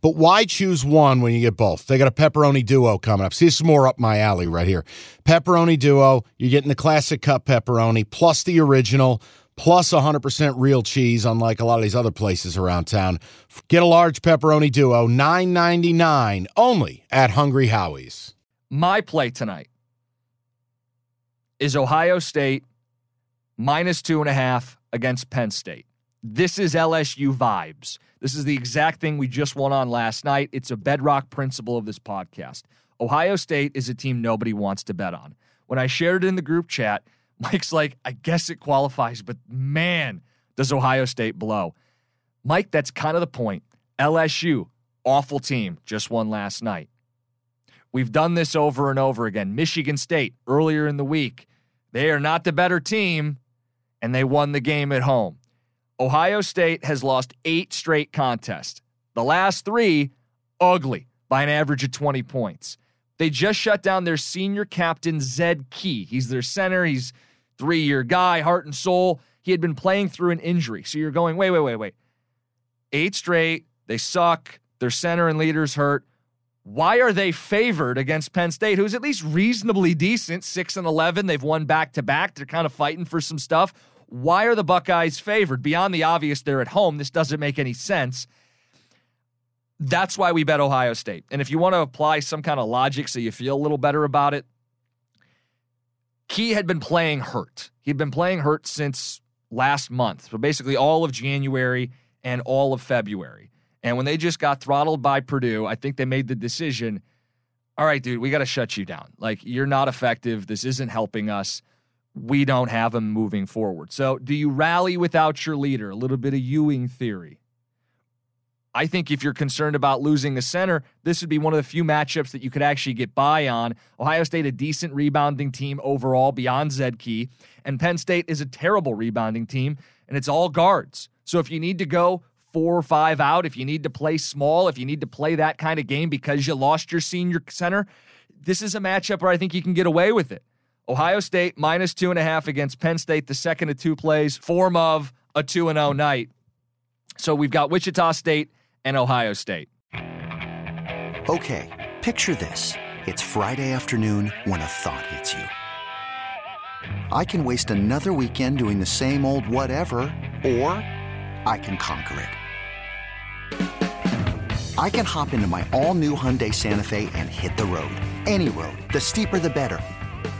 But why choose one when you get both? They got a pepperoni duo coming up. See, this is more up my alley right here. Pepperoni duo, you're getting the classic cup pepperoni plus the original plus 100% real cheese, unlike a lot of these other places around town. Get a large pepperoni duo, $9.99 only at Hungry Howie's. My play tonight is Ohio State minus two and a half against Penn State. This is LSU vibes. This is the exact thing we just won on last night. It's a bedrock principle of this podcast. Ohio State is a team nobody wants to bet on. When I shared it in the group chat, Mike's like, I guess it qualifies, but man, does Ohio State blow. Mike, that's kind of the point. LSU, awful team, just won last night. We've done this over and over again. Michigan State, earlier in the week, they are not the better team, and they won the game at home. Ohio State has lost eight straight contests. The last three, ugly, by an average of 20 points. They just shut down their senior captain, Zed Key. He's their center. He's three year guy, heart and soul. He had been playing through an injury. So you're going, wait, wait, wait, wait. Eight straight. They suck. Their center and leaders hurt. Why are they favored against Penn State, who's at least reasonably decent, 6 and 11? They've won back to back. They're kind of fighting for some stuff. Why are the Buckeyes favored? Beyond the obvious, they're at home. This doesn't make any sense. That's why we bet Ohio State. And if you want to apply some kind of logic so you feel a little better about it, Key had been playing hurt. He'd been playing hurt since last month. So basically all of January and all of February. And when they just got throttled by Purdue, I think they made the decision all right, dude, we got to shut you down. Like, you're not effective. This isn't helping us we don't have him moving forward. So, do you rally without your leader? A little bit of Ewing theory. I think if you're concerned about losing a center, this would be one of the few matchups that you could actually get by on. Ohio State, a decent rebounding team overall beyond Zed Key, and Penn State is a terrible rebounding team, and it's all guards. So if you need to go four or five out, if you need to play small, if you need to play that kind of game because you lost your senior center, this is a matchup where I think you can get away with it. Ohio State minus two and a half against Penn State, the second of two plays, form of a 2 and 0 night. So we've got Wichita State and Ohio State. Okay, picture this. It's Friday afternoon when a thought hits you. I can waste another weekend doing the same old whatever, or I can conquer it. I can hop into my all new Hyundai Santa Fe and hit the road. Any road. The steeper, the better